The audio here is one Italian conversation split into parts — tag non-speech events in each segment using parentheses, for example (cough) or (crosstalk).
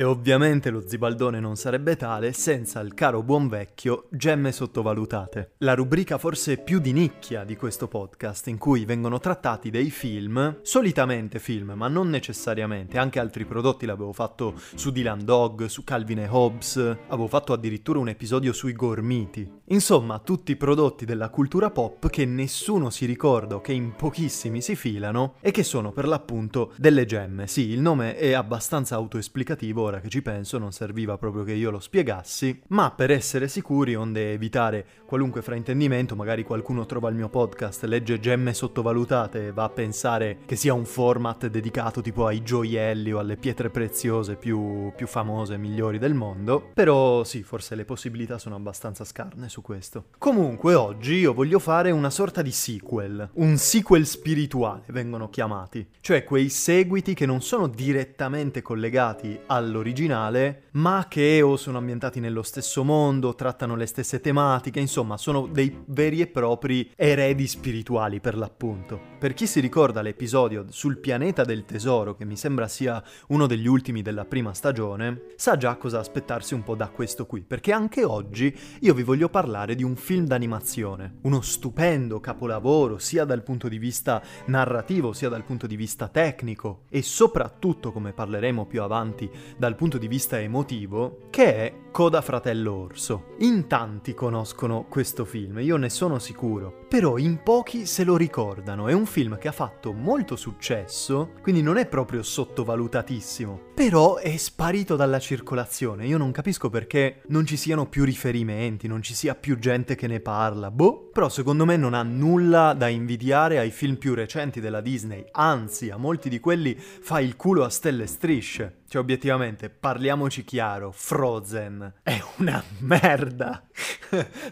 E ovviamente lo zibaldone non sarebbe tale senza il caro buon vecchio Gemme sottovalutate. La rubrica forse più di nicchia di questo podcast in cui vengono trattati dei film, solitamente film, ma non necessariamente, anche altri prodotti l'avevo fatto su Dylan Dog, su Calvin e Hobbes, avevo fatto addirittura un episodio sui gormiti. Insomma, tutti i prodotti della cultura pop che nessuno si ricorda o che in pochissimi si filano e che sono per l'appunto delle gemme. Sì, il nome è abbastanza autoesplicativo ora che ci penso, non serviva proprio che io lo spiegassi, ma per essere sicuri, onde evitare qualunque fraintendimento, magari qualcuno trova il mio podcast, legge gemme sottovalutate e va a pensare che sia un format dedicato tipo ai gioielli o alle pietre preziose più, più famose e migliori del mondo, però sì, forse le possibilità sono abbastanza scarne su questo. Comunque oggi io voglio fare una sorta di sequel, un sequel spirituale vengono chiamati, cioè quei seguiti che non sono direttamente collegati allo dell'originale, ma che o sono ambientati nello stesso mondo, trattano le stesse tematiche, insomma sono dei veri e propri eredi spirituali per l'appunto. Per chi si ricorda l'episodio sul pianeta del tesoro, che mi sembra sia uno degli ultimi della prima stagione, sa già cosa aspettarsi un po' da questo qui, perché anche oggi io vi voglio parlare di un film d'animazione, uno stupendo capolavoro sia dal punto di vista narrativo sia dal punto di vista tecnico e soprattutto, come parleremo più avanti, dal punto di vista emotivo, che è Coda Fratello Orso. In tanti conoscono questo film, io ne sono sicuro, però in pochi se lo ricordano. È un film che ha fatto molto successo, quindi non è proprio sottovalutatissimo, però è sparito dalla circolazione. Io non capisco perché non ci siano più riferimenti, non ci sia più gente che ne parla. Boh, però secondo me non ha nulla da invidiare ai film più recenti della Disney, anzi a molti di quelli fa il culo a stelle e strisce. Cioè, obiettivamente, parliamoci chiaro, Frozen è una (laughs) merda.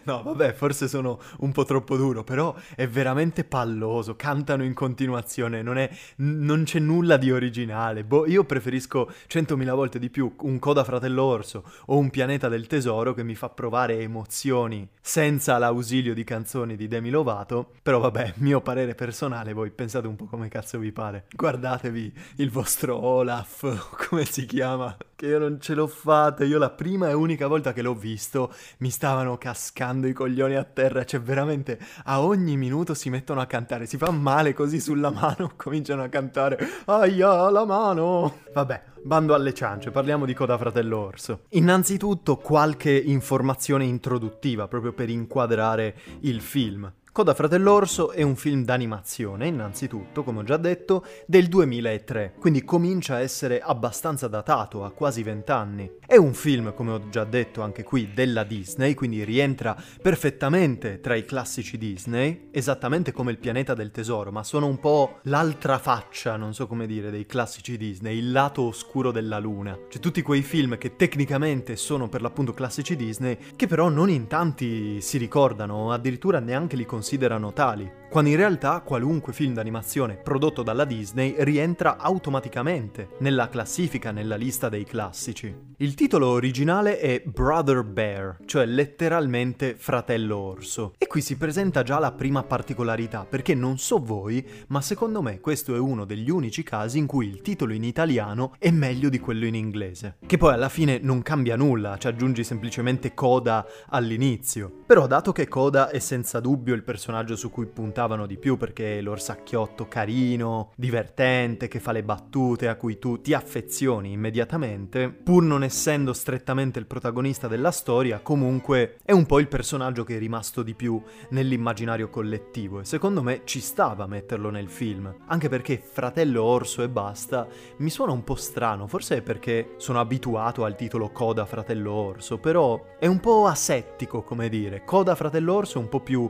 no, vabbè, forse sono un po' troppo duro, però è veramente palloso, cantano in continuazione, non, è, non c'è nulla di originale. Boh, io preferisco centomila volte di più un Coda Fratello Orso o un Pianeta del Tesoro che mi fa provare emozioni senza l'ausilio di canzoni di Demi Lovato, però vabbè, mio parere personale, voi pensate un po' come cazzo vi pare. Guardatevi il vostro Olaf, (laughs) come si chiama? Che io non ce l'ho fatta. Io la prima e unica volta che l'ho visto mi stavano cascando i coglioni a terra. Cioè, veramente a ogni minuto si mettono a cantare. Si fa male così sulla mano. (laughs) Cominciano a cantare. Aia, la mano. Vabbè, bando alle ciance, parliamo di Coda Fratello Orso. Innanzitutto qualche informazione introduttiva proprio per inquadrare il film. Coda Fratello Orso è un film d'animazione, innanzitutto, come ho già detto, del 2003, quindi comincia a essere abbastanza datato, a quasi vent'anni. È un film, come ho già detto anche qui, della Disney, quindi rientra perfettamente tra i classici Disney, esattamente come Il pianeta del tesoro, ma sono un po' l'altra faccia, non so come dire, dei classici Disney, il lato oscuro della luna. Cioè tutti quei film che tecnicamente sono per l'appunto classici Disney, che però non in tanti si ricordano, addirittura neanche li considerano considerano tali, quando in realtà qualunque film d'animazione prodotto dalla Disney rientra automaticamente nella classifica, nella lista dei classici. Il titolo originale è Brother Bear, cioè letteralmente fratello orso. E qui si presenta già la prima particolarità, perché non so voi, ma secondo me questo è uno degli unici casi in cui il titolo in italiano è meglio di quello in inglese. Che poi alla fine non cambia nulla, ci aggiungi semplicemente Coda all'inizio. Però dato che Coda è senza dubbio il personaggio su cui puntavano di più perché è l'orsacchiotto carino, divertente, che fa le battute a cui tu ti affezioni immediatamente, pur non essendo strettamente il protagonista della storia, comunque è un po' il personaggio che è rimasto di più nell'immaginario collettivo e secondo me ci stava metterlo nel film, anche perché fratello orso e basta mi suona un po' strano, forse è perché sono abituato al titolo Coda fratello orso, però è un po' asettico come dire. Coda Fratello Orso è un po' più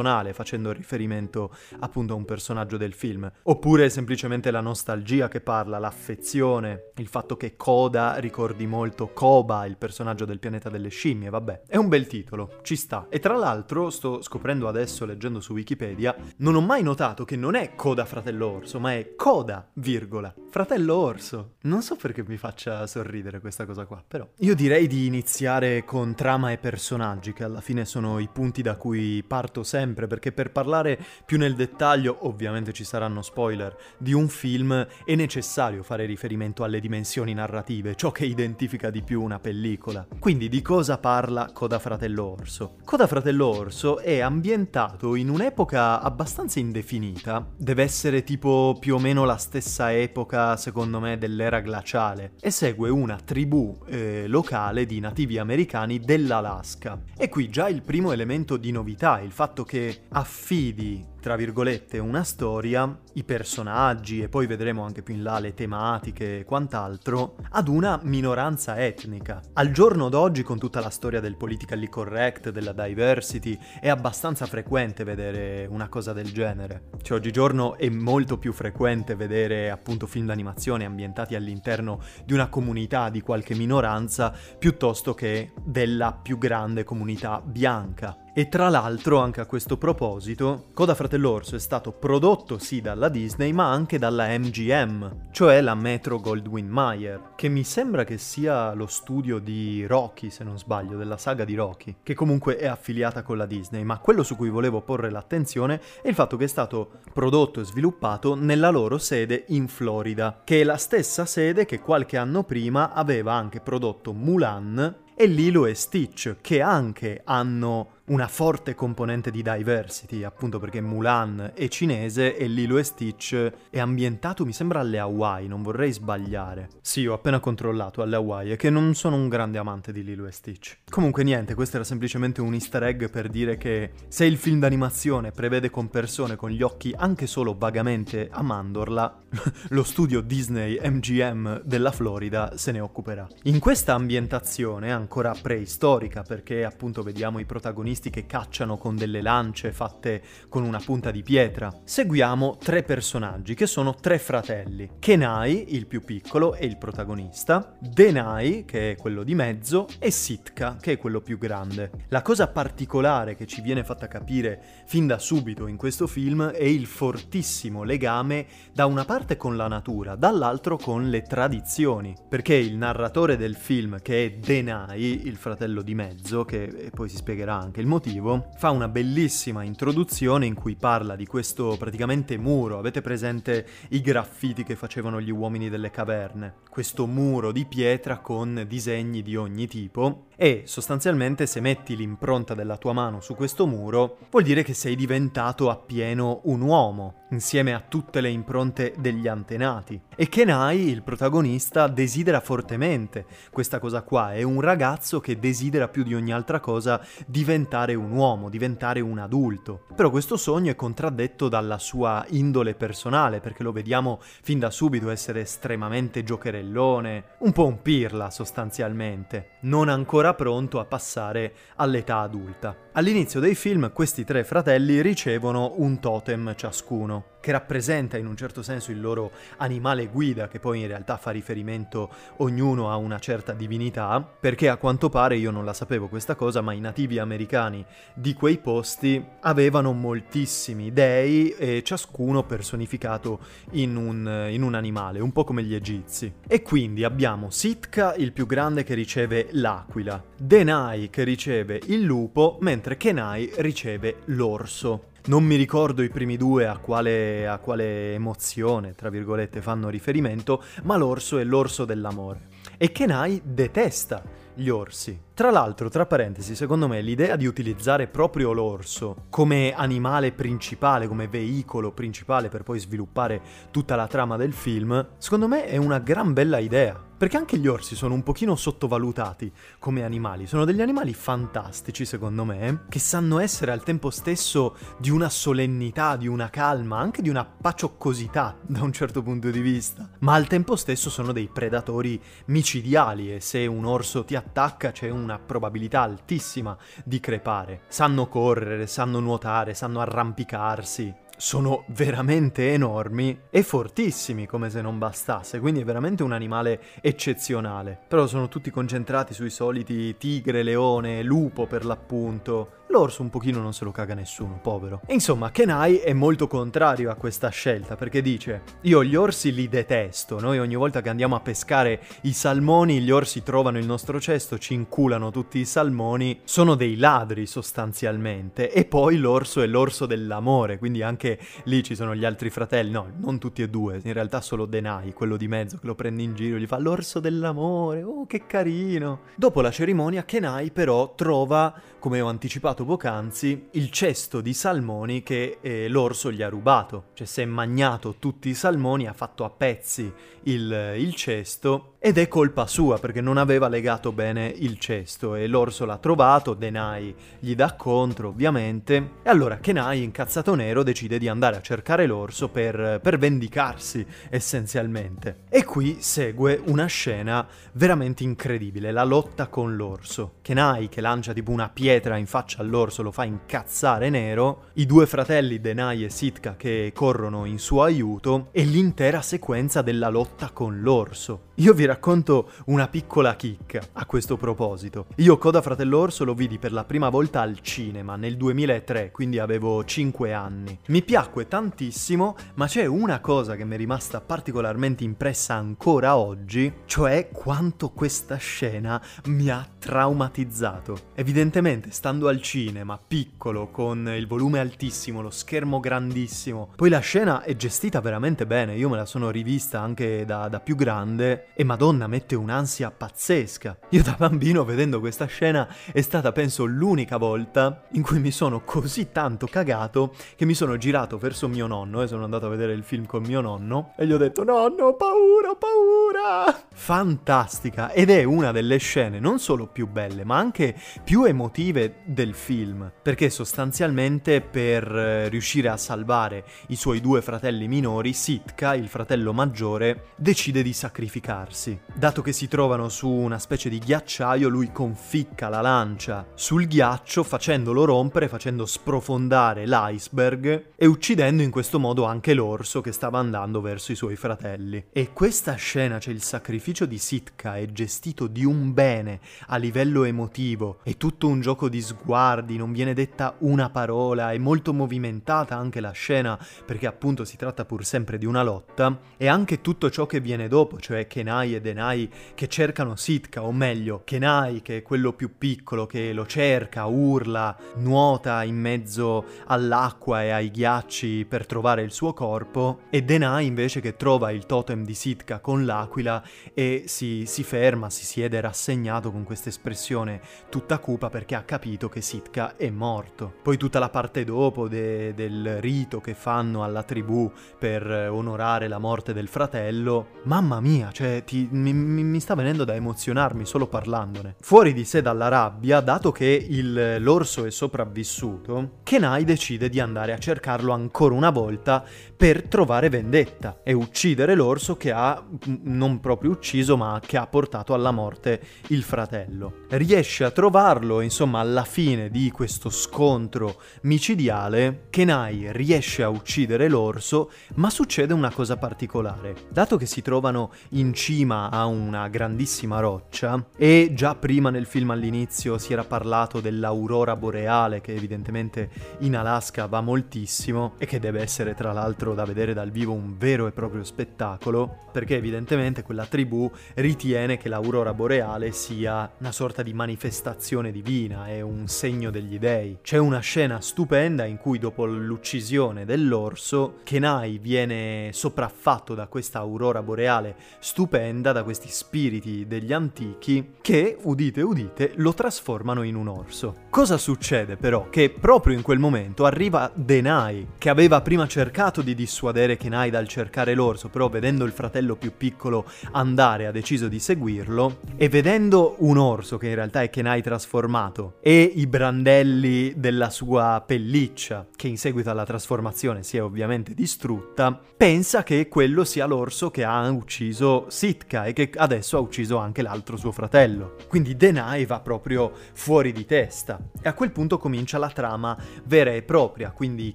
personale, facendo riferimento appunto a un personaggio del film. Oppure semplicemente la nostalgia che parla, l'affezione, il fatto che Coda ricordi molto Koba, il personaggio del pianeta delle scimmie, vabbè. È un bel titolo, ci sta. E tra l'altro, sto scoprendo adesso, leggendo su Wikipedia, non ho mai notato che non è Coda Fratello Orso, ma è Coda, virgola, Fratello Orso. Non so perché mi faccia sorridere questa cosa qua, però. Io direi di iniziare con trama e personaggi, che alla fine sono i punti da cui parto sempre, perché per parlare più nel dettaglio, ovviamente ci saranno spoiler, di un film, è necessario fare riferimento alle dimensioni narrative, ciò che identifica di più una pellicola. Quindi di cosa parla Coda Fratello Orso? Coda Fratello Orso è ambientato in un'epoca abbastanza indefinita, deve essere tipo più o meno la stessa epoca, secondo me, dell'era glaciale, e segue una tribù eh, locale di nativi americani dell'Alaska. E qui già il primo elemento di novità, il fatto che affidi tra virgolette, una storia, i personaggi e poi vedremo anche più in là le tematiche e quant'altro, ad una minoranza etnica. Al giorno d'oggi, con tutta la storia del politically correct, della diversity, è abbastanza frequente vedere una cosa del genere. Cioè, oggigiorno è molto più frequente vedere appunto film d'animazione ambientati all'interno di una comunità di qualche minoranza piuttosto che della più grande comunità bianca. E tra l'altro, anche a questo proposito, Coda Fratello è stato prodotto sì dalla Disney, ma anche dalla MGM, cioè la Metro Goldwyn Mayer, che mi sembra che sia lo studio di Rocky, se non sbaglio, della saga di Rocky, che comunque è affiliata con la Disney, ma quello su cui volevo porre l'attenzione è il fatto che è stato prodotto e sviluppato nella loro sede in Florida, che è la stessa sede che qualche anno prima aveva anche prodotto Mulan e Lilo e Stitch, che anche hanno una forte componente di diversity, appunto perché Mulan è cinese e Lilo e Stitch è ambientato, mi sembra, alle Hawaii, non vorrei sbagliare. Sì, ho appena controllato alle Hawaii, e che non sono un grande amante di Lilo e Stitch. Comunque niente, questo era semplicemente un easter egg per dire che se il film d'animazione prevede con persone con gli occhi anche solo vagamente a mandorla, (laughs) lo studio Disney MGM della Florida se ne occuperà. In questa ambientazione, ancora preistorica, perché appunto vediamo i protagonisti protagonisti che cacciano con delle lance fatte con una punta di pietra. Seguiamo tre personaggi che sono tre fratelli. Kenai, il più piccolo, è il protagonista, Denai, che è quello di mezzo, e Sitka, che è quello più grande. La cosa particolare che ci viene fatta capire fin da subito in questo film è il fortissimo legame da una parte con la natura, dall'altro con le tradizioni, perché il narratore del film, che è Denai, il fratello di mezzo, che poi si spiegherà anche il motivo, fa una bellissima introduzione in cui parla di questo praticamente muro. Avete presente i graffiti che facevano gli uomini delle caverne? Questo muro di pietra con disegni di ogni tipo e sostanzialmente se metti l'impronta della tua mano su questo muro vuol dire che sei diventato appieno un uomo, insieme a tutte le impronte degli antenati. E Kenai, il protagonista, desidera fortemente questa cosa qua, è un ragazzo che desidera più di ogni altra cosa diventare un uomo, diventare un adulto. Però questo sogno è contraddetto dalla sua indole personale, perché lo vediamo fin da subito essere estremamente giocherellone, un po' un pirla sostanzialmente, non ancora era pronto a passare all'età adulta. All'inizio dei film questi tre fratelli ricevono un totem ciascuno che rappresenta in un certo senso il loro animale guida, che poi in realtà fa riferimento ognuno a una certa divinità, perché a quanto pare io non la sapevo questa cosa, ma i nativi americani di quei posti avevano moltissimi dei e ciascuno personificato in un, in un animale, un po' come gli egizi. E quindi abbiamo Sitka, il più grande che riceve l'aquila, Denai che riceve il lupo, mentre Kenai riceve l'orso. Non mi ricordo i primi due a quale, a quale emozione, tra virgolette, fanno riferimento, ma l'orso è l'orso dell'amore. E Kenai detesta gli orsi. Tra l'altro, tra parentesi, secondo me l'idea di utilizzare proprio l'orso come animale principale, come veicolo principale per poi sviluppare tutta la trama del film, secondo me è una gran bella idea. Perché anche gli orsi sono un pochino sottovalutati come animali. Sono degli animali fantastici, secondo me, che sanno essere al tempo stesso di una solennità, di una calma, anche di una pacioccosità (laughs) da un certo punto di vista. Ma al tempo stesso sono dei predatori micidiali e se un orso ti attacca c'è una probabilità altissima di crepare. Sanno correre, sanno nuotare, sanno arrampicarsi sono veramente enormi e fortissimi come se non bastasse, quindi è veramente un animale eccezionale. Però sono tutti concentrati sui soliti tigre, leone, lupo per l'appunto, l'orso un pochino non se lo caga nessuno, povero. Insomma, Kenai è molto contrario a questa scelta perché dice io gli orsi li detesto, noi ogni volta che andiamo a pescare i salmoni, gli orsi trovano il nostro cesto, ci inculano tutti i salmoni, sono dei ladri sostanzialmente e poi l'orso è l'orso dell'amore, quindi anche lì ci sono gli altri fratelli, no, non tutti e due, in realtà solo Denai, quello di mezzo che lo prende in giro, gli fa l'orso dell'amore, oh che carino. Dopo la cerimonia Kenai però trova, come ho anticipato poc'anzi, il cesto di salmoni che eh, l'orso gli ha rubato, cioè si è magnato tutti i salmoni, ha fatto a pezzi il, il cesto ed è colpa sua perché non aveva legato bene il cesto e l'orso l'ha trovato, Denai gli dà contro ovviamente e allora Kenai incazzato nero decide di andare a cercare l'orso per, per vendicarsi essenzialmente. E qui segue una scena veramente incredibile, la lotta con l'orso. Kenai che lancia tipo una pietra in faccia all'orso lo fa incazzare nero, i due fratelli Denai e Sitka che corrono in suo aiuto e l'intera sequenza della lotta con l'orso. Io vi racconto una piccola chicca a questo proposito. Io Coda Fratello Orso lo vidi per la prima volta al cinema nel 2003, quindi avevo 5 anni. Mi piacque tantissimo, ma c'è una cosa che mi è rimasta particolarmente impressa ancora oggi, cioè quanto questa scena mi ha traumatizzato. Evidentemente, stando al cinema, piccolo, con il volume altissimo, lo schermo grandissimo, poi la scena è gestita veramente bene, io me la sono rivista anche da, da più grande e madonna mette un'ansia pazzesca. Io da bambino vedendo questa scena è stata penso l'unica volta in cui mi sono così tanto cagato che mi sono girato verso mio nonno e sono andato a vedere il film con mio nonno e gli ho detto nonno paura paura! Fantastica! Ed è una delle scene non solo più belle ma anche più emotive del film. Perché sostanzialmente per eh, riuscire a salvare i suoi due fratelli minori Sitka il fratello maggiore decide di sacrificarsi ragazzi. Dato che si trovano su una specie di ghiacciaio, lui conficca la lancia sul ghiaccio facendolo rompere, facendo sprofondare l'iceberg e uccidendo in questo modo anche l'orso che stava andando verso i suoi fratelli. E questa scena, cioè il sacrificio di Sitka, è gestito di un bene a livello emotivo, è tutto un gioco di sguardi, non viene detta una parola, è molto movimentata anche la scena perché appunto si tratta pur sempre di una lotta e anche tutto ciò che viene dopo, cioè Kenai e Denai che cercano Sitka, o meglio, Kenai che è quello più piccolo che lo cerca, urla, nuota in mezzo all'acqua e ai ghiacci per trovare il suo corpo, e Denai invece che trova il totem di Sitka con l'aquila e si, si ferma, si siede rassegnato con questa espressione tutta cupa perché ha capito che Sitka è morto. Poi tutta la parte dopo de, del rito che fanno alla tribù per onorare la morte del fratello, mamma mia, cioè ti, mi, mi, sta venendo da emozionarmi solo parlandone. Fuori di sé dalla rabbia, dato che il, l'orso è sopravvissuto, Kenai decide di andare a cercarlo ancora una volta per trovare vendetta e uccidere l'orso che ha non proprio ucciso ma che ha portato alla morte il fratello. Riesce a trovarlo, insomma, alla fine di questo scontro micidiale, Kenai riesce a uccidere l'orso, ma succede una cosa particolare. Dato che si trovano in cima a una grandissima roccia e già prima nel film all'inizio si era parlato dell'aurora boreale che evidentemente in Alaska va moltissimo e che deve essere tra l'altro da vedere dal vivo un vero e proprio spettacolo perché evidentemente quella tribù ritiene che l'aurora boreale sia una sorta di manifestazione divina, è un segno degli dei. C'è una scena stupenda in cui dopo l'uccisione dell'orso Kenai viene sopraffatto da questa aurora boreale stupenda da questi spiriti degli antichi che, udite udite, lo trasformano in un orso. Cosa succede però? Che proprio in quel momento arriva Denai, che aveva prima cercato di dissuadere Kenai dal cercare l'orso, però vedendo il fratello più piccolo andare ha deciso di seguirlo, e vedendo un orso che in realtà è Kenai trasformato, e i brandelli della sua pelliccia, che in seguito alla trasformazione si è ovviamente distrutta, pensa che quello sia l'orso che ha ucciso Sitka e che adesso ha ucciso anche l'altro suo fratello. Quindi Denai va proprio fuori di testa e a quel punto comincia la trama vera e propria, quindi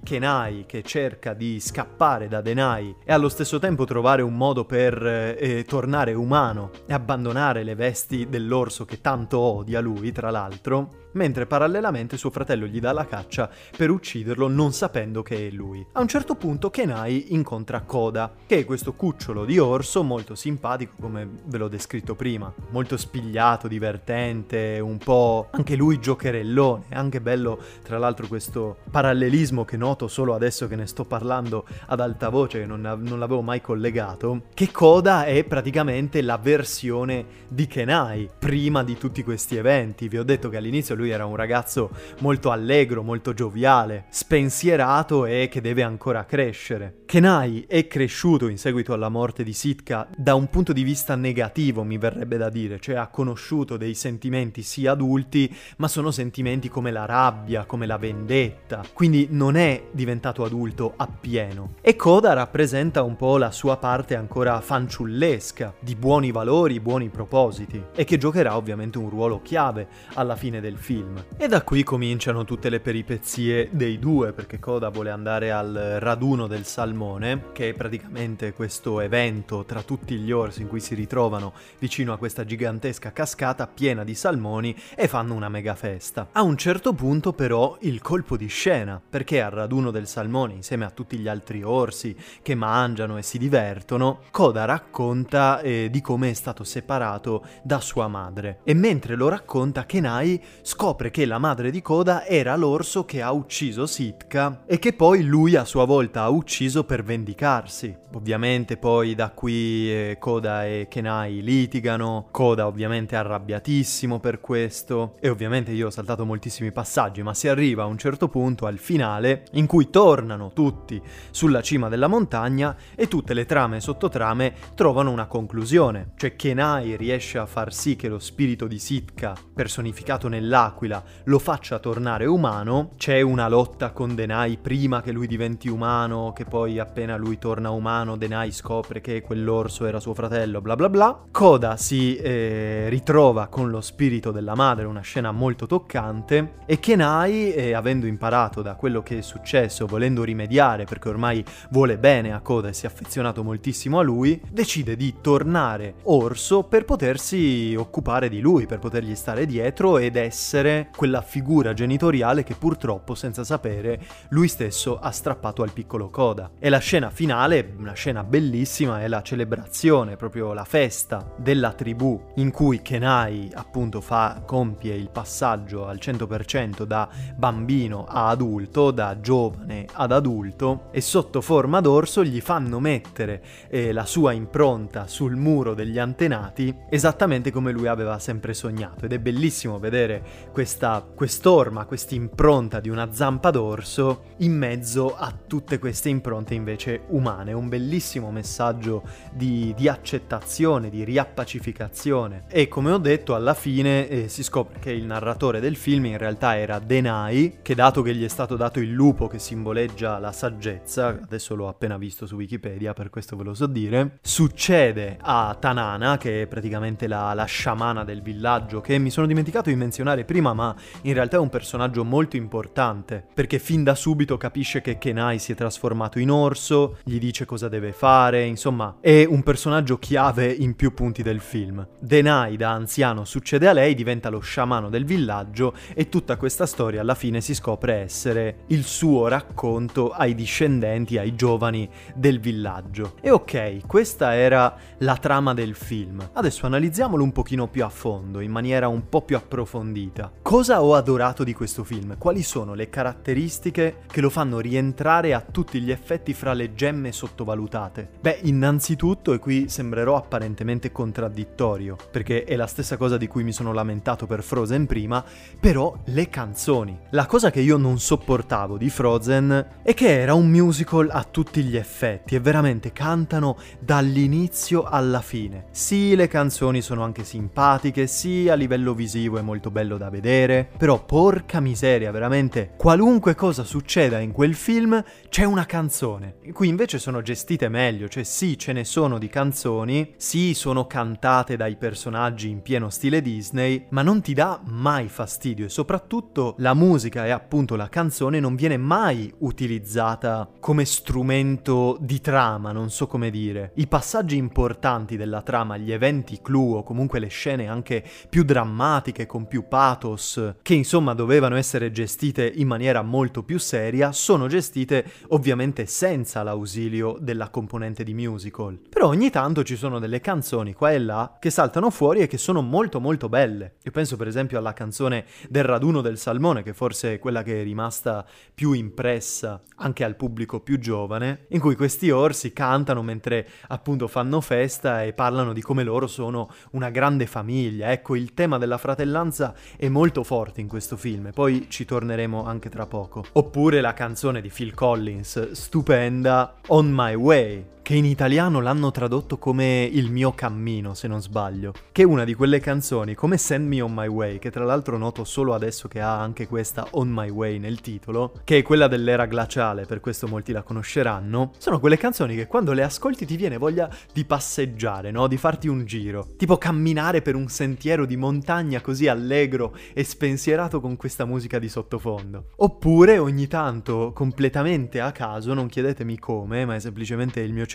Kenai che cerca di scappare da Denai e allo stesso tempo trovare un modo per eh, tornare umano e abbandonare le vesti dell'orso che tanto odia lui, tra l'altro, mentre parallelamente suo fratello gli dà la caccia per ucciderlo non sapendo che è lui. A un certo punto Kenai incontra Koda, che è questo cucciolo di orso molto simpatico come ve l'ho descritto prima, molto spigliato, divertente, un po' anche lui giocherellone, anche bello tra l'altro questo parallelismo che noto solo adesso che ne sto parlando ad alta voce, che non, non l'avevo mai collegato, che Koda è praticamente la versione di Kenai prima di tutti questi eventi. Vi ho detto che all'inizio lui era un ragazzo molto allegro, molto gioviale, spensierato e che deve ancora crescere. Kenai è cresciuto in seguito alla morte di Sitka da un punto di vista negativo, mi verrebbe da dire, cioè ha conosciuto dei sentimenti sì adulti, ma sono sentimenti come la rabbia, come la vendetta, quindi non è diventato adulto appieno. E Koda rappresenta un po' la sua parte ancora fanciullesca, di buoni valori, buoni propositi, e che giocherà ovviamente un ruolo chiave alla fine del film. E da qui cominciano tutte le peripezie dei due, perché Coda vuole andare al raduno del salmone, che è praticamente questo evento tra tutti gli orsi in cui si ritrovano vicino a questa gigantesca cascata piena di salmoni e fanno una mega festa. A un certo punto però il colpo di scena, perché al raduno del salmone insieme a tutti gli altri orsi che mangiano e si divertono, Coda racconta eh, di come è stato separato da sua madre e mentre lo racconta Kenai scopre scopre che la madre di Koda era l'orso che ha ucciso Sitka e che poi lui a sua volta ha ucciso per vendicarsi. Ovviamente poi da qui eh, Koda e Kenai litigano, Koda ovviamente è arrabbiatissimo per questo. E ovviamente io ho saltato moltissimi passaggi, ma si arriva a un certo punto al finale in cui tornano tutti sulla cima della montagna e tutte le trame e sottotrame trovano una conclusione, cioè Kenai riesce a far sì che lo spirito di Sitka, personificato nell'acqua, dell'aquila lo faccia tornare umano, c'è una lotta con Denai prima che lui diventi umano, che poi appena lui torna umano Denai scopre che quell'orso era suo fratello, bla bla bla. Koda si eh, ritrova con lo spirito della madre, una scena molto toccante, e Kenai, eh, avendo imparato da quello che è successo, volendo rimediare perché ormai vuole bene a Koda e si è affezionato moltissimo a lui, decide di tornare orso per potersi occupare di lui, per potergli stare dietro ed essere quella figura genitoriale che purtroppo, senza sapere, lui stesso ha strappato al piccolo Coda. E la scena finale, una scena bellissima, è la celebrazione, proprio la festa della tribù in cui Kenai appunto fa, compie il passaggio al 100% da bambino a adulto, da giovane ad adulto e sotto forma d'orso gli fanno mettere eh, la sua impronta sul muro degli antenati esattamente come lui aveva sempre sognato ed è bellissimo vedere questa quest'orma, questa impronta di una zampa d'orso in mezzo a tutte queste impronte invece umane. Un bellissimo messaggio di, di accettazione, di riappacificazione. E come ho detto, alla fine eh, si scopre che il narratore del film in realtà era Denai, che dato che gli è stato dato il lupo che simboleggia la saggezza, adesso l'ho appena visto su Wikipedia, per questo ve lo so dire, succede a Tanana, che è praticamente la, la sciamana del villaggio, che mi sono dimenticato di menzionare prima, ma in realtà è un personaggio molto importante, perché fin da subito capisce che Kenai si è trasformato in orso, gli dice cosa deve fare, insomma, è un personaggio chiave in più punti del film. Denai da anziano succede a lei, diventa lo sciamano del villaggio e tutta questa storia alla fine si scopre essere il suo racconto ai discendenti, ai giovani del villaggio. E ok, questa era la trama del film. Adesso analizziamolo un pochino più a fondo, in maniera un po' più approfondita. Cosa ho adorato di questo film? Quali sono le caratteristiche che lo fanno rientrare a tutti gli effetti fra le gemme sottovalutate? Beh, innanzitutto, e qui sembrerò apparentemente contraddittorio, perché è la stessa cosa di cui mi sono lamentato per Frozen prima, però le canzoni. La cosa che io non sopportavo di Frozen è che era un musical a tutti gli effetti e veramente cantano dall'inizio alla fine. Sì, le canzoni sono anche simpatiche, sì, a livello visivo è molto bello da vedere, però porca miseria, veramente, qualunque cosa succeda in quel film c'è una canzone. Qui invece sono gestite meglio, cioè sì, ce ne sono di canzoni, sì, sono cantate dai personaggi in pieno stile Disney, ma non ti dà mai fastidio e soprattutto la musica e appunto la canzone non viene mai utilizzata come strumento di trama, non so come dire. I passaggi importanti della trama, gli eventi clou o comunque le scene anche più drammatiche con più pathos, che insomma dovevano essere gestite in maniera molto più seria, sono gestite ovviamente senza l'ausilio della componente di musical. Però ogni tanto ci sono delle canzoni qua e là che saltano fuori e che sono molto molto belle. Io penso per esempio alla canzone del raduno del salmone, che forse è quella che è rimasta più impressa anche al pubblico più giovane, in cui questi orsi cantano mentre appunto fanno festa e parlano di come loro sono una grande famiglia. Ecco, il tema della fratellanza è molto forte in questo film, poi ci torneremo anche tra poco. Oppure la canzone di Phil Collins, stupenda, On My Way, che in italiano l'hanno tradotto come Il mio cammino, se non sbaglio, che è una di quelle canzoni come Send Me On My Way, che tra l'altro noto solo adesso che ha anche questa On My Way nel titolo, che è quella dell'era glaciale, per questo molti la conosceranno, sono quelle canzoni che quando le ascolti ti viene voglia di passeggiare, no? Di farti un giro, tipo camminare per un sentiero di montagna così allegro e spensierato con questa musica di sottofondo. Oppure ogni tanto, completamente a caso, non chiedetemi come, ma è semplicemente il mio cervello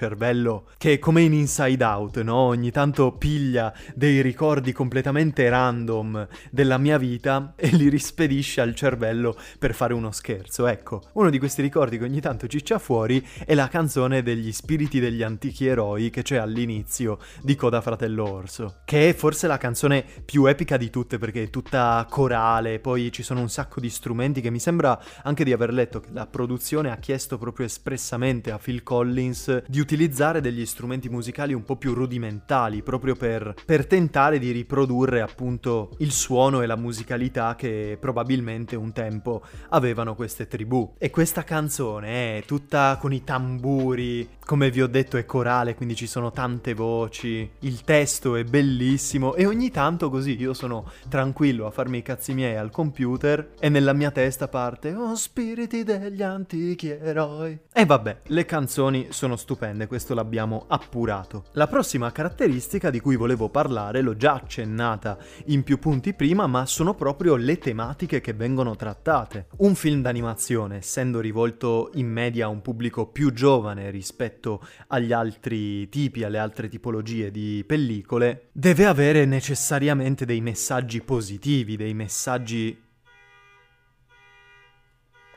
che è come in Inside Out, no? Ogni tanto piglia dei ricordi completamente random della mia vita e li rispedisce al cervello per fare uno scherzo. Ecco, uno di questi ricordi che ogni tanto ciccia fuori è la canzone degli spiriti degli antichi eroi che c'è all'inizio di Coda Fratello Orso, che è forse la canzone più epica di tutte perché è tutta corale, poi ci sono un sacco di strumenti che mi sembra anche di aver letto che la produzione ha chiesto proprio espressamente a Phil Collins di utilizzare utilizzare degli strumenti musicali un po' più rudimentali, proprio per, per tentare di riprodurre appunto il suono e la musicalità che probabilmente un tempo avevano queste tribù. E questa canzone è tutta con i tamburi, come vi ho detto è corale, quindi ci sono tante voci, il testo è bellissimo e ogni tanto così io sono tranquillo a farmi i cazzi miei al computer e nella mia testa parte Oh spiriti degli antichi eroi. E vabbè, le canzoni sono stupende, questo l'abbiamo appurato. La prossima caratteristica di cui volevo parlare l'ho già accennata in più punti prima, ma sono proprio le tematiche che vengono trattate. Un film d'animazione, essendo rivolto in media a un pubblico più giovane rispetto agli altri tipi, alle altre tipologie di pellicole, deve avere necessariamente dei messaggi positivi, dei messaggi...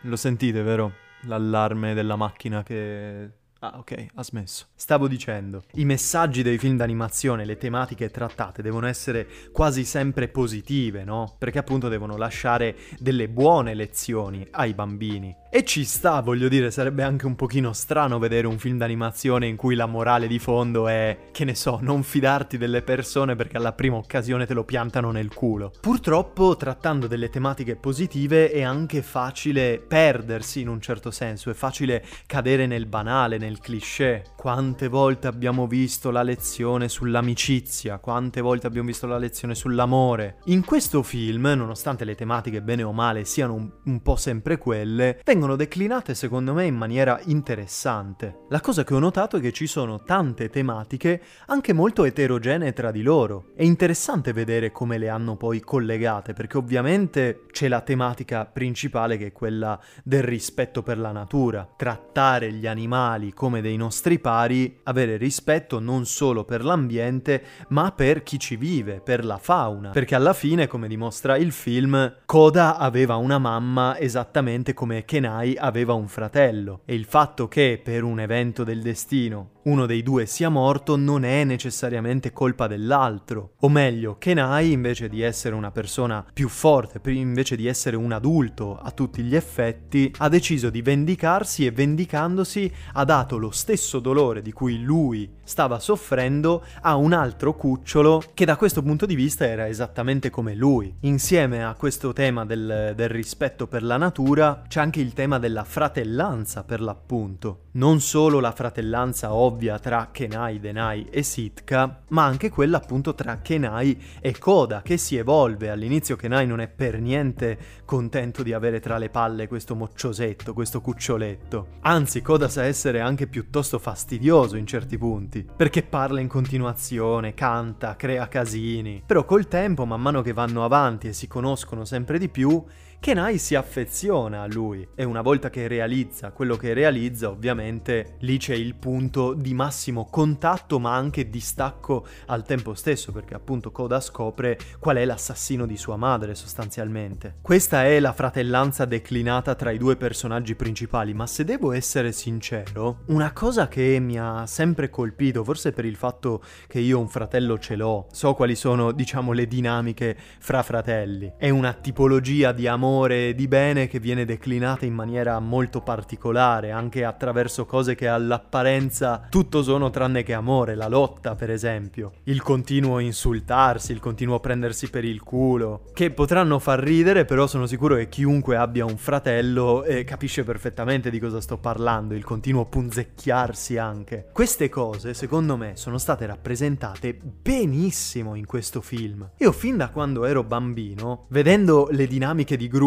Lo sentite, vero? L'allarme della macchina che Ah, ok, ha smesso. Stavo dicendo, i messaggi dei film d'animazione, le tematiche trattate devono essere quasi sempre positive, no? Perché appunto devono lasciare delle buone lezioni ai bambini. E ci sta, voglio dire, sarebbe anche un pochino strano vedere un film d'animazione in cui la morale di fondo è, che ne so, non fidarti delle persone perché alla prima occasione te lo piantano nel culo. Purtroppo, trattando delle tematiche positive, è anche facile perdersi in un certo senso, è facile cadere nel banale, nel cliché. Quante volte abbiamo visto la lezione sull'amicizia, quante volte abbiamo visto la lezione sull'amore. In questo film, nonostante le tematiche bene o male siano un, un po' sempre quelle, vengono vengono declinate secondo me in maniera interessante. La cosa che ho notato è che ci sono tante tematiche anche molto eterogenee tra di loro. È interessante vedere come le hanno poi collegate, perché ovviamente c'è la tematica principale che è quella del rispetto per la natura, trattare gli animali come dei nostri pari, avere rispetto non solo per l'ambiente, ma per chi ci vive, per la fauna, perché alla fine, come dimostra il film, Koda aveva una mamma esattamente come Kenai aveva un fratello e il fatto che per un evento del destino uno dei due sia morto non è necessariamente colpa dell'altro. O meglio, Kenai invece di essere una persona più forte, invece di essere un adulto a tutti gli effetti, ha deciso di vendicarsi e vendicandosi ha dato lo stesso dolore di cui lui stava soffrendo a un altro cucciolo che da questo punto di vista era esattamente come lui. Insieme a questo tema del, del rispetto per la natura c'è anche il tema della fratellanza per l'appunto. Non solo la fratellanza ovvia tra Kenai, Denai e Sitka, ma anche quella appunto tra Kenai e Koda che si evolve. All'inizio Kenai non è per niente contento di avere tra le palle questo mocciosetto, questo cuccioletto. Anzi, Koda sa essere anche piuttosto fastidioso in certi punti, perché parla in continuazione, canta, crea casini. Però col tempo, man mano che vanno avanti e si conoscono sempre di più, Kenai si affeziona a lui e una volta che realizza quello che realizza, ovviamente lì c'è il punto di massimo contatto ma anche distacco al tempo stesso, perché appunto Koda scopre qual è l'assassino di sua madre sostanzialmente. Questa è la fratellanza declinata tra i due personaggi principali, ma se devo essere sincero, una cosa che mi ha sempre colpito, forse per il fatto che io un fratello ce l'ho, so quali sono, diciamo, le dinamiche fra fratelli, è una tipologia di amore amore, di bene che viene declinata in maniera molto particolare, anche attraverso cose che all'apparenza tutto sono tranne che amore, la lotta per esempio, il continuo insultarsi, il continuo prendersi per il culo, che potranno far ridere, però sono sicuro che chiunque abbia un fratello eh, capisce perfettamente di cosa sto parlando, il continuo punzecchiarsi anche. Queste cose, secondo me, sono state rappresentate benissimo in questo film. Io fin da quando ero bambino, vedendo le dinamiche di gruppo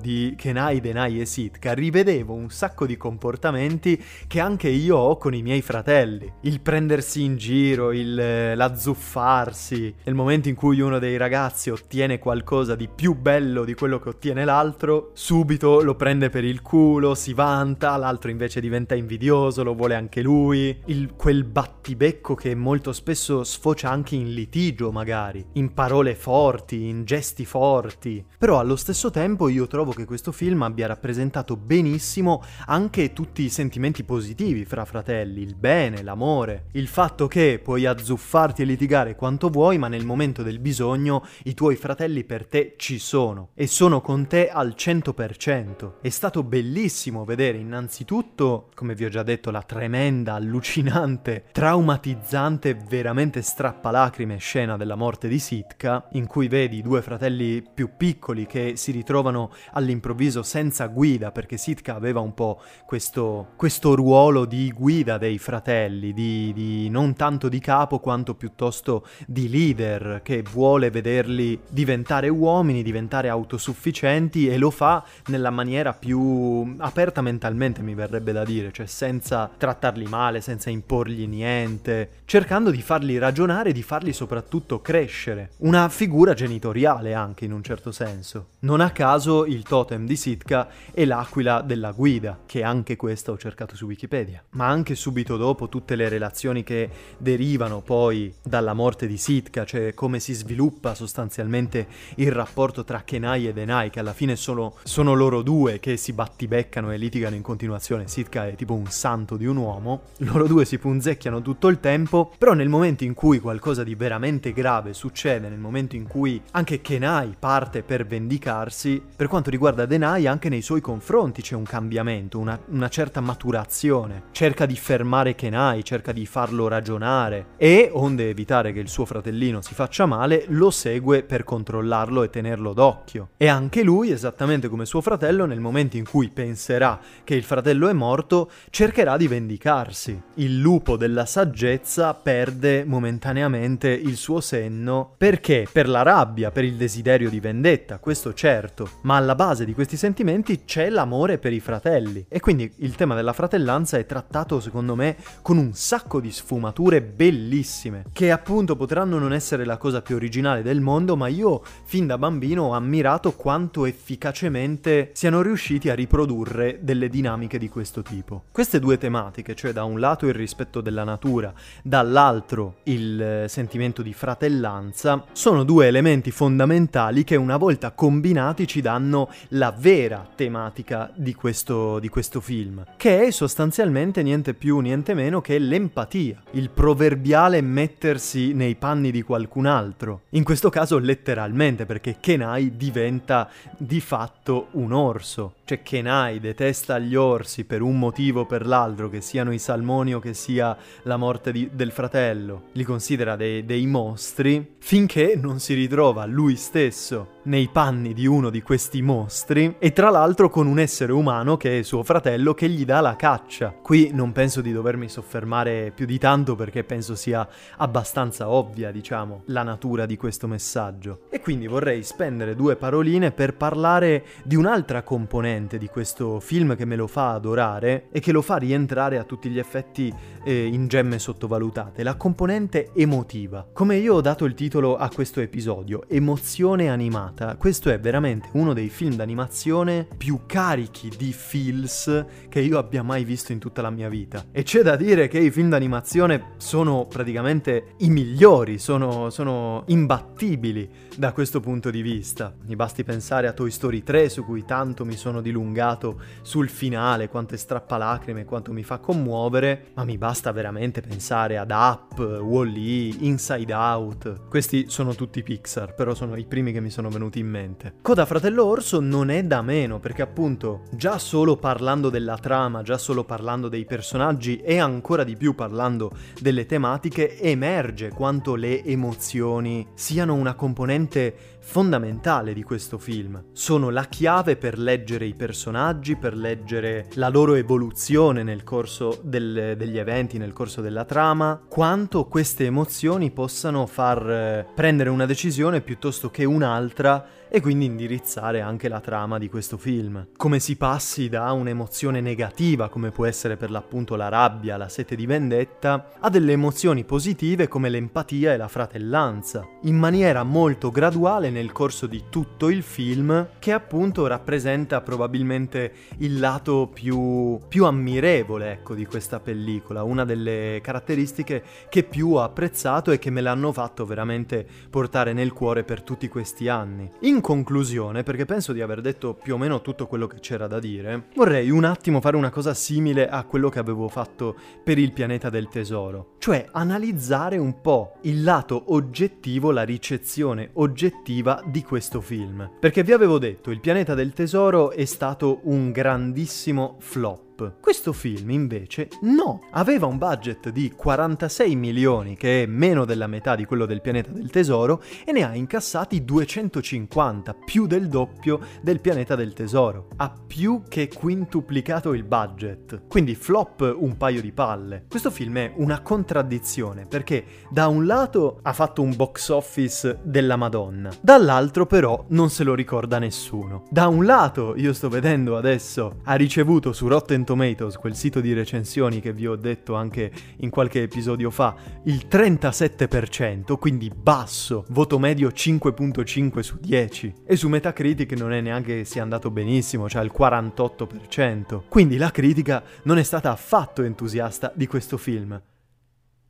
di Kenai, Denai e Sitka rivedevo un sacco di comportamenti che anche io ho con i miei fratelli. Il prendersi in giro, il, eh, l'azzuffarsi, nel momento in cui uno dei ragazzi ottiene qualcosa di più bello di quello che ottiene l'altro, subito lo prende per il culo, si vanta, l'altro invece diventa invidioso, lo vuole anche lui. Il, quel battibecco che molto spesso sfocia anche in litigio magari, in parole forti, in gesti forti, però allo stesso tempo tempo io trovo che questo film abbia rappresentato benissimo anche tutti i sentimenti positivi fra fratelli, il bene, l'amore, il fatto che puoi azzuffarti e litigare quanto vuoi, ma nel momento del bisogno i tuoi fratelli per te ci sono e sono con te al 100%. È stato bellissimo vedere innanzitutto, come vi ho già detto, la tremenda, allucinante, traumatizzante, veramente strappalacrime scena della morte di Sitka, in cui vedi i due fratelli più piccoli che si ritrovano ritrovano all'improvviso senza guida, perché Sitka aveva un po' questo, questo ruolo di guida dei fratelli, di, di non tanto di capo quanto piuttosto di leader, che vuole vederli diventare uomini, diventare autosufficienti e lo fa nella maniera più aperta mentalmente, mi verrebbe da dire, cioè senza trattarli male, senza imporgli niente, cercando di farli ragionare, di farli soprattutto crescere. Una figura genitoriale anche in un certo senso. Non a caso il totem di Sitka è l'aquila della guida, che anche questa ho cercato su Wikipedia. Ma anche subito dopo tutte le relazioni che derivano poi dalla morte di Sitka, cioè come si sviluppa sostanzialmente il rapporto tra Kenai e Denai, che alla fine sono, sono loro due che si battibeccano e litigano in continuazione. Sitka è tipo un santo di un uomo, loro due si punzecchiano tutto il tempo, però nel momento in cui qualcosa di veramente grave succede, nel momento in cui anche Kenai parte per vendicarsi, per quanto riguarda Denai, anche nei suoi confronti c'è un cambiamento, una, una certa maturazione. Cerca di fermare Kenai, cerca di farlo ragionare e, onde evitare che il suo fratellino si faccia male, lo segue per controllarlo e tenerlo d'occhio. E anche lui, esattamente come suo fratello, nel momento in cui penserà che il fratello è morto, cercherà di vendicarsi. Il lupo della saggezza perde momentaneamente il suo senno perché? Per la rabbia, per il desiderio di vendetta, questo certo ma alla base di questi sentimenti c'è l'amore per i fratelli. E quindi il tema della fratellanza è trattato, secondo me, con un sacco di sfumature bellissime, che appunto potranno non essere la cosa più originale del mondo, ma io fin da bambino ho ammirato quanto efficacemente siano riusciti a riprodurre delle dinamiche di questo tipo. Queste due tematiche, cioè da un lato il rispetto della natura, dall'altro il eh, sentimento di fratellanza, sono due elementi fondamentali che una volta combinati ci ci danno la vera tematica di questo, di questo film, che è sostanzialmente niente più, niente meno che l'empatia, il proverbiale mettersi nei panni di qualcun altro. In questo caso letteralmente, perché Kenai diventa di fatto un orso. Cioè Kenai detesta gli orsi per un motivo o per l'altro, che siano i salmoni o che sia la morte di, del fratello. Li considera dei, dei mostri finché non si ritrova lui stesso nei panni di uno di questi mostri e tra l'altro con un essere umano che è suo fratello che gli dà la caccia. Qui non penso di dovermi soffermare più di tanto perché penso sia abbastanza ovvia, diciamo, la natura di questo messaggio. E quindi vorrei spendere due paroline per parlare di un'altra componente di questo film che me lo fa adorare e che lo fa rientrare a tutti gli effetti eh, in gemme sottovalutate, la componente emotiva. Come io ho dato il titolo a questo episodio, emozione animata, questo è veramente uno dei film d'animazione più carichi di feels che io abbia mai visto in tutta la mia vita. E c'è da dire che i film d'animazione sono praticamente i migliori, sono, sono imbattibili da questo punto di vista. Mi basti pensare a Toy Story 3 su cui tanto mi sono dilungato sul finale, quanto è strappalacrime, quanto mi fa commuovere, ma mi basta veramente pensare ad Up, Wall-E, Inside Out. Questi sono tutti Pixar, però sono i primi che mi sono venuti in mente. Coda Fratello Orso non è da meno, perché appunto già solo parlando della trama, già solo parlando dei personaggi e ancora di più parlando delle tematiche, emerge quanto le emozioni siano una componente mente fondamentale di questo film. Sono la chiave per leggere i personaggi, per leggere la loro evoluzione nel corso del, degli eventi, nel corso della trama, quanto queste emozioni possano far eh, prendere una decisione piuttosto che un'altra e quindi indirizzare anche la trama di questo film. Come si passi da un'emozione negativa, come può essere per l'appunto la rabbia, la sete di vendetta, a delle emozioni positive come l'empatia e la fratellanza, in maniera molto graduale nel corso di tutto il film, che appunto rappresenta probabilmente il lato più, più ammirevole ecco, di questa pellicola, una delle caratteristiche che più ho apprezzato e che me l'hanno fatto veramente portare nel cuore per tutti questi anni. In conclusione, perché penso di aver detto più o meno tutto quello che c'era da dire, vorrei un attimo fare una cosa simile a quello che avevo fatto per il pianeta del tesoro, cioè analizzare un po' il lato oggettivo, la ricezione oggettiva di questo film. Perché vi avevo detto, il pianeta del tesoro è stato un grandissimo flop questo film invece no, aveva un budget di 46 milioni, che è meno della metà di quello del pianeta del tesoro, e ne ha incassati 250, più del doppio del pianeta del tesoro. Ha più che quintuplicato il budget. Quindi flop un paio di palle. Questo film è una contraddizione, perché da un lato ha fatto un box office della Madonna, dall'altro però non se lo ricorda nessuno. Da un lato, io sto vedendo adesso, ha ricevuto su Rotten Tomatoes, quel sito di recensioni che vi ho detto anche in qualche episodio fa, il 37%, quindi basso, voto medio 5.5 su 10. E su Metacritic non è neanche sia andato benissimo, cioè il 48%. Quindi la critica non è stata affatto entusiasta di questo film.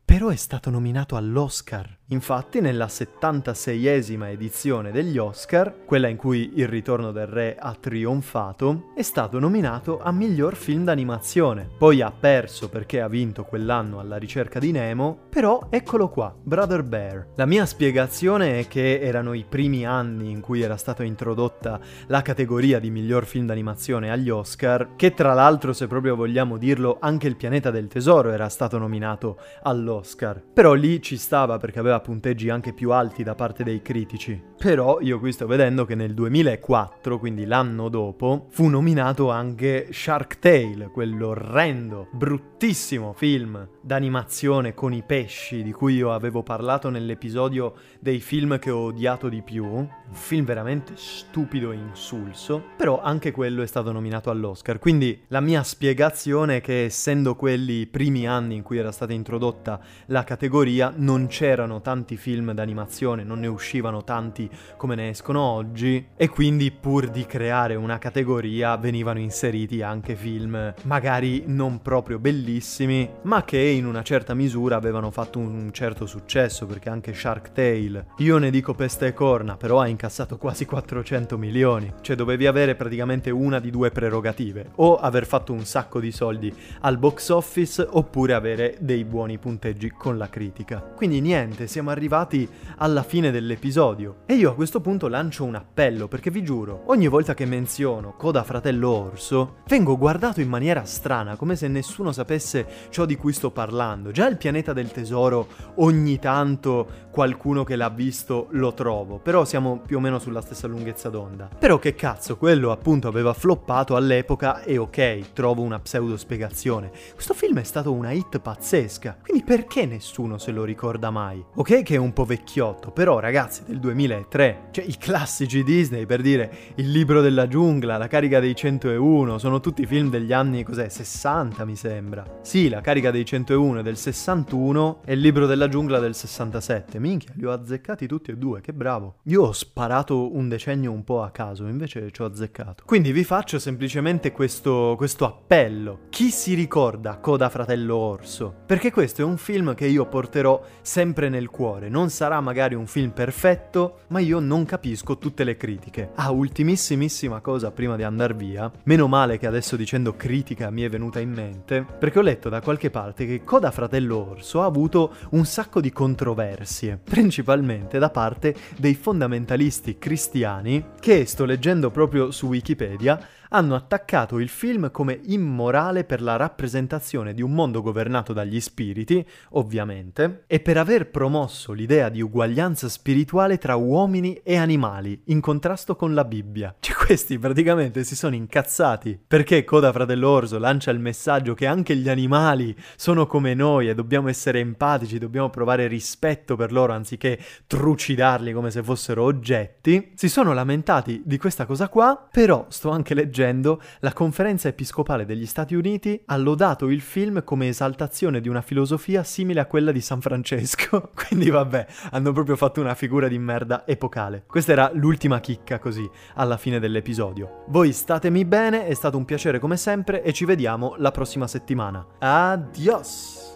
Però è stato nominato all'Oscar Infatti nella 76esima edizione degli Oscar, quella in cui Il ritorno del re ha trionfato, è stato nominato a miglior film d'animazione. Poi ha perso perché ha vinto quell'anno alla ricerca di Nemo, però eccolo qua, Brother Bear. La mia spiegazione è che erano i primi anni in cui era stata introdotta la categoria di miglior film d'animazione agli Oscar, che tra l'altro se proprio vogliamo dirlo anche Il pianeta del tesoro era stato nominato all'Oscar. Però lì ci stava perché aveva punteggi anche più alti da parte dei critici. Però io qui sto vedendo che nel 2004, quindi l'anno dopo, fu nominato anche Shark Tale, quell'orrendo, bruttissimo film d'animazione con i pesci di cui io avevo parlato nell'episodio dei film che ho odiato di più. Un film veramente stupido e insulso, però anche quello è stato nominato all'Oscar. Quindi la mia spiegazione è che essendo quelli i primi anni in cui era stata introdotta la categoria, non c'erano tanti film d'animazione, non ne uscivano tanti come ne escono oggi e quindi pur di creare una categoria venivano inseriti anche film magari non proprio bellissimi, ma che in una certa misura avevano fatto un certo successo, perché anche Shark Tale, io ne dico peste e corna, però ha incassato quasi 400 milioni, cioè dovevi avere praticamente una di due prerogative, o aver fatto un sacco di soldi al box office oppure avere dei buoni punteggi con la critica. Quindi niente, siamo arrivati alla fine dell'episodio e io a questo punto lancio un appello perché vi giuro, ogni volta che menziono Coda Fratello Orso, vengo guardato in maniera strana, come se nessuno sapesse ciò di cui sto parlando. Già il pianeta del tesoro ogni tanto qualcuno che l'ha visto lo trovo, però siamo più o meno sulla stessa lunghezza d'onda. Però che cazzo, quello appunto aveva floppato all'epoca e ok, trovo una pseudo spiegazione. Questo film è stato una hit pazzesca, quindi perché nessuno se lo ricorda mai? Ok che è un po' vecchiotto, però ragazzi del 2003, cioè i classici Disney per dire Il libro della giungla, La carica dei 101, sono tutti film degli anni, cos'è, 60 mi sembra. Sì, La carica dei 101 è del 61 e Il libro della giungla del 67 minchia, li ho azzeccati tutti e due, che bravo. Io ho sparato un decennio un po' a caso, invece ci ho azzeccato. Quindi vi faccio semplicemente questo, questo appello. Chi si ricorda Coda Fratello Orso? Perché questo è un film che io porterò sempre nel cuore. Non sarà magari un film perfetto, ma io non capisco tutte le critiche. Ah, ultimissimissima cosa prima di andare via. Meno male che adesso dicendo critica mi è venuta in mente, perché ho letto da qualche parte che Coda Fratello Orso ha avuto un sacco di controversie notizie, principalmente da parte dei fondamentalisti cristiani che, sto leggendo proprio su Wikipedia, hanno attaccato il film come immorale per la rappresentazione di un mondo governato dagli spiriti, ovviamente, e per aver promosso l'idea di uguaglianza spirituale tra uomini e animali, in contrasto con la Bibbia. (laughs) Cioè questi praticamente si sono incazzati perché Coda Fratello Orso lancia il messaggio che anche gli animali sono come noi e dobbiamo essere empatici, dobbiamo provare rispetto per loro anziché trucidarli come se fossero oggetti. Si sono lamentati di questa cosa qua, però sto anche leggendo leggendo, la conferenza episcopale degli Stati Uniti ha lodato il film come esaltazione di una filosofia simile a quella di San Francesco. (laughs) Quindi vabbè, hanno proprio fatto una figura di merda epocale. Questa era l'ultima chicca così, alla fine dell'episodio. Voi statemi bene, è stato un piacere come sempre e ci vediamo la prossima settimana. Adios!